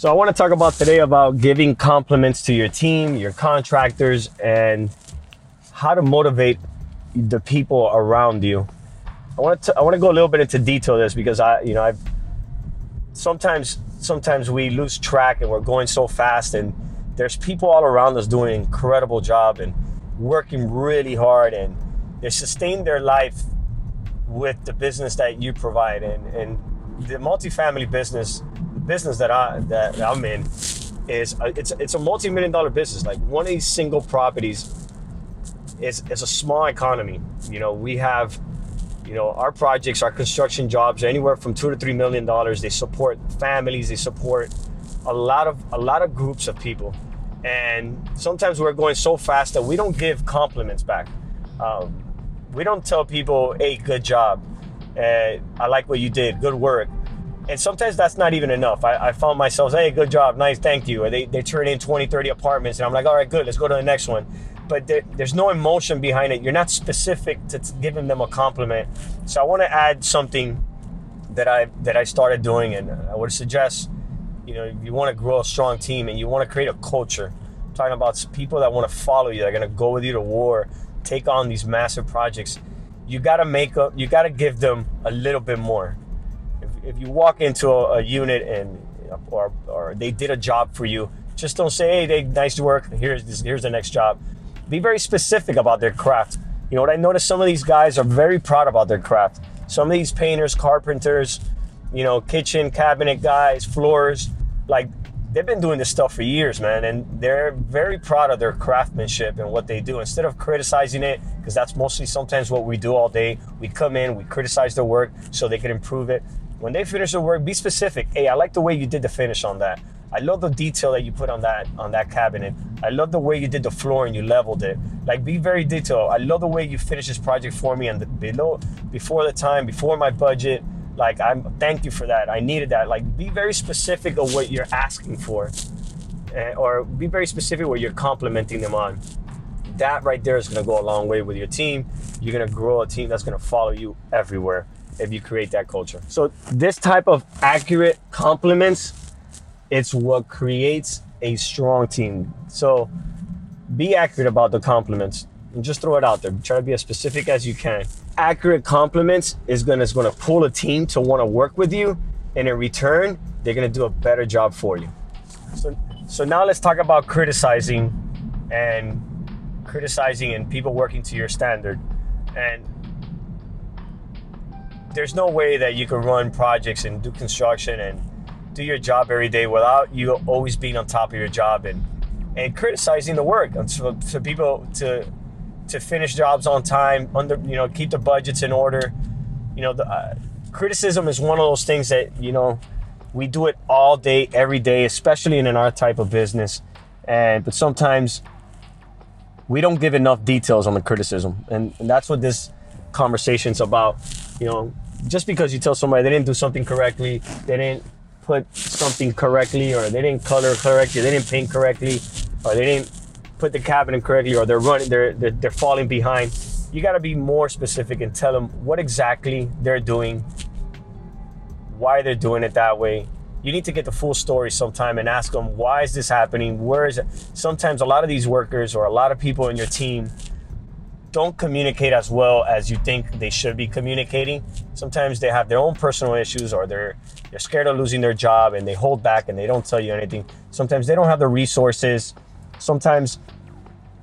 So I want to talk about today about giving compliments to your team, your contractors, and how to motivate the people around you. I want to I want to go a little bit into detail this because I you know I sometimes sometimes we lose track and we're going so fast and there's people all around us doing an incredible job and working really hard and they sustain their life with the business that you provide and and the multifamily business business that I that I'm in is a, it's it's a multi-million dollar business. Like one of these single properties is is a small economy. You know we have you know our projects our construction jobs anywhere from two to three million dollars. They support families. They support a lot of a lot of groups of people. And sometimes we're going so fast that we don't give compliments back. Um, we don't tell people hey good job. Uh, i like what you did. Good work and sometimes that's not even enough i, I found myself hey good job nice thank you or they, they turn in 20 30 apartments and i'm like all right good let's go to the next one but there, there's no emotion behind it. You're not specific to giving them a compliment. So I want to add something that I that I started doing, and I would suggest, you know, if you want to grow a strong team and you want to create a culture, I'm talking about people that want to follow you, they're going to go with you to war, take on these massive projects. You got to make up. You got to give them a little bit more. If, if you walk into a, a unit and or, or they did a job for you, just don't say, "Hey, they nice work. Here's here's the next job." be very specific about their craft. You know what I noticed? Some of these guys are very proud about their craft. Some of these painters, carpenters, you know, kitchen cabinet guys, floors, like they've been doing this stuff for years, man, and they're very proud of their craftsmanship and what they do. Instead of criticizing it, because that's mostly sometimes what we do all day, we come in, we criticize their work so they can improve it. When they finish the work, be specific. Hey, I like the way you did the finish on that. I love the detail that you put on that on that cabinet. I love the way you did the floor and you leveled it. Like be very detailed. I love the way you finished this project for me and the, below before the time, before my budget. Like I'm thank you for that. I needed that. Like be very specific of what you're asking for. Uh, or be very specific what you're complimenting them on. That right there is to go a long way with your team. You're to grow a team that's to follow you everywhere if you create that culture. So this type of accurate compliments it's what creates a strong team. So be accurate about the compliments and just throw it out there. Try to be as specific as you can. Accurate compliments is gonna is gonna pull a team to want to work with you, and in return, they're gonna do a better job for you. So, so now let's talk about criticizing and criticizing and people working to your standard. And there's no way that you can run projects and do construction and do your job every day without you always being on top of your job and and criticizing the work. And so for people to to finish jobs on time under you know keep the budgets in order. You know the uh, criticism is one of those things that you know we do it all day every day especially in our type of business. And but sometimes we don't give enough details on the criticism. And, and that's what this conversation's about you know just because you tell somebody they didn't do something correctly they didn't put something correctly, or they didn't color correctly, they didn't paint correctly, or they didn't put the cabinet correctly, or they're running, they're they're, they're falling behind. You got to be more specific and tell them what exactly they're doing, why they're doing it that way. You need to get the full story sometime and ask them why is this happening? Where is it? Sometimes a lot of these workers or a lot of people in your team don't communicate as well as you think they should be communicating. Sometimes they have their own personal issues or they're they're scared of losing their job and they hold back and they don't tell you anything. Sometimes they don't have the resources. Sometimes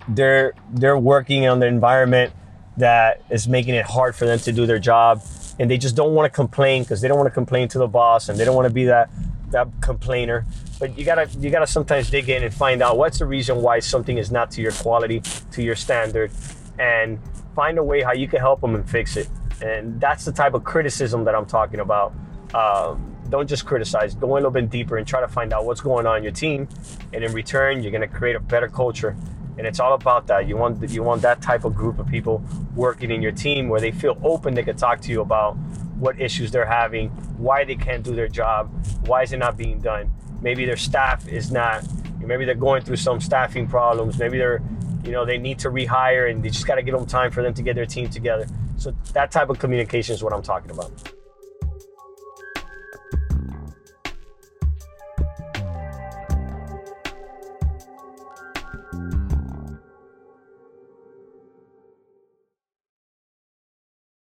they're they're working on the environment that is making it hard for them to do their job and they just don't want to complain because they don't want to complain to the boss and they don't want to be that that complainer but you gotta you gotta sometimes dig in and find out what's the reason why something is not to your quality to your standard and find a way how you can help them and fix it and that's the type of criticism that i'm talking about um, don't just criticize. Go a little bit deeper and try to find out what's going on in your team. And in return, you're going to create a better culture. And it's all about that. You want you want that type of group of people working in your team where they feel open. They can talk to you about what issues they're having, why they can't do their job, why is it not being done. Maybe their staff is not. Maybe they're going through some staffing problems. Maybe they're, you know, they need to rehire, and they just got to give them time for them to get their team together. So that type of communication is what I'm talking about.